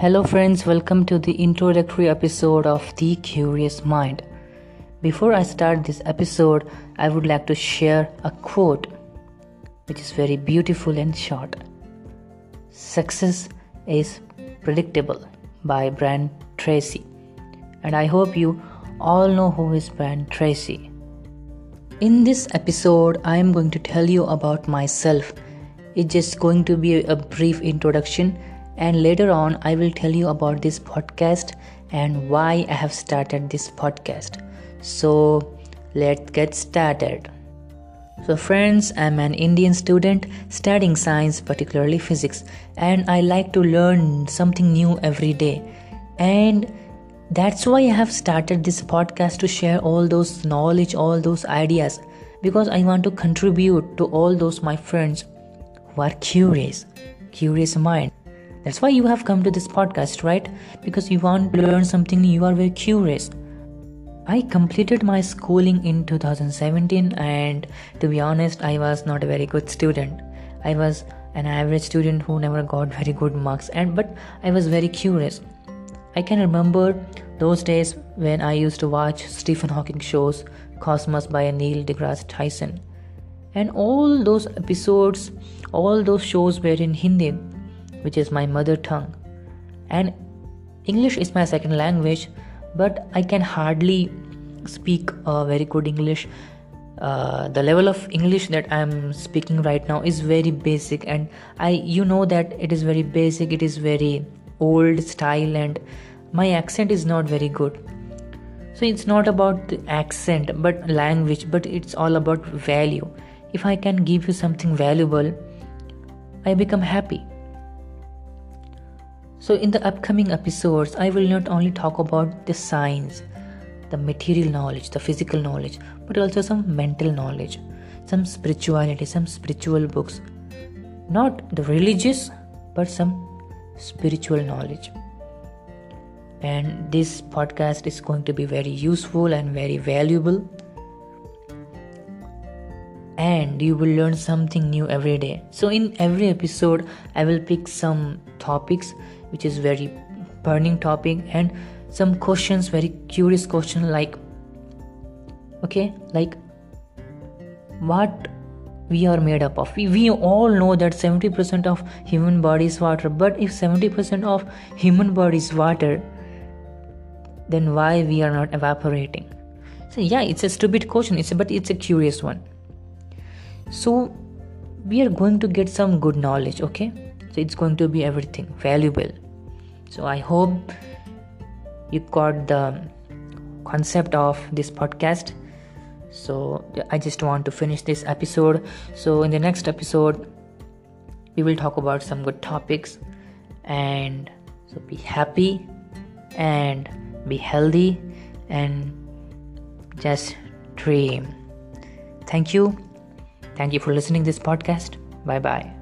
Hello, friends, welcome to the introductory episode of The Curious Mind. Before I start this episode, I would like to share a quote which is very beautiful and short. Success is predictable by Brian Tracy. And I hope you all know who is Brian Tracy. In this episode, I am going to tell you about myself. It's just going to be a brief introduction and later on I will tell you about this podcast and why I have started this podcast. So let's get started. So, friends, I'm an Indian student studying science, particularly physics, and I like to learn something new every day. And that's why I have started this podcast to share all those knowledge, all those ideas, because I want to contribute to all those my friends who are curious, curious mind. That's why you have come to this podcast, right? Because you want to learn something you are very curious. I completed my schooling in 2017, and to be honest, I was not a very good student. I was an average student who never got very good marks, and but I was very curious. I can remember those days when I used to watch Stephen Hawking shows, Cosmos by Neil deGrasse Tyson, and all those episodes, all those shows were in Hindi which is my mother tongue. And English is my second language, but I can hardly speak a very good English. Uh, the level of English that I'm speaking right now is very basic, and I, you know, that it is very basic, it is very old style, and my accent is not very good. So it's not about the accent, but language, but it's all about value. If I can give you something valuable, I become happy. So, in the upcoming episodes, I will not only talk about the science, the material knowledge, the physical knowledge, but also some mental knowledge, some spirituality, some spiritual books. Not the religious, but some spiritual knowledge. And this podcast is going to be very useful and very valuable. And you will learn something new every day. So, in every episode, I will pick some topics which is very burning topic and some questions very curious question like okay like what we are made up of. We, we all know that 70% of human body is water but if 70% of human body is water then why we are not evaporating? So yeah it's a stupid question it's a, but it's a curious one so we are going to get some good knowledge okay? So it's going to be everything valuable. So i hope you got the concept of this podcast. So i just want to finish this episode. So in the next episode we will talk about some good topics and so be happy and be healthy and just dream. Thank you thank you for listening to this podcast. Bye bye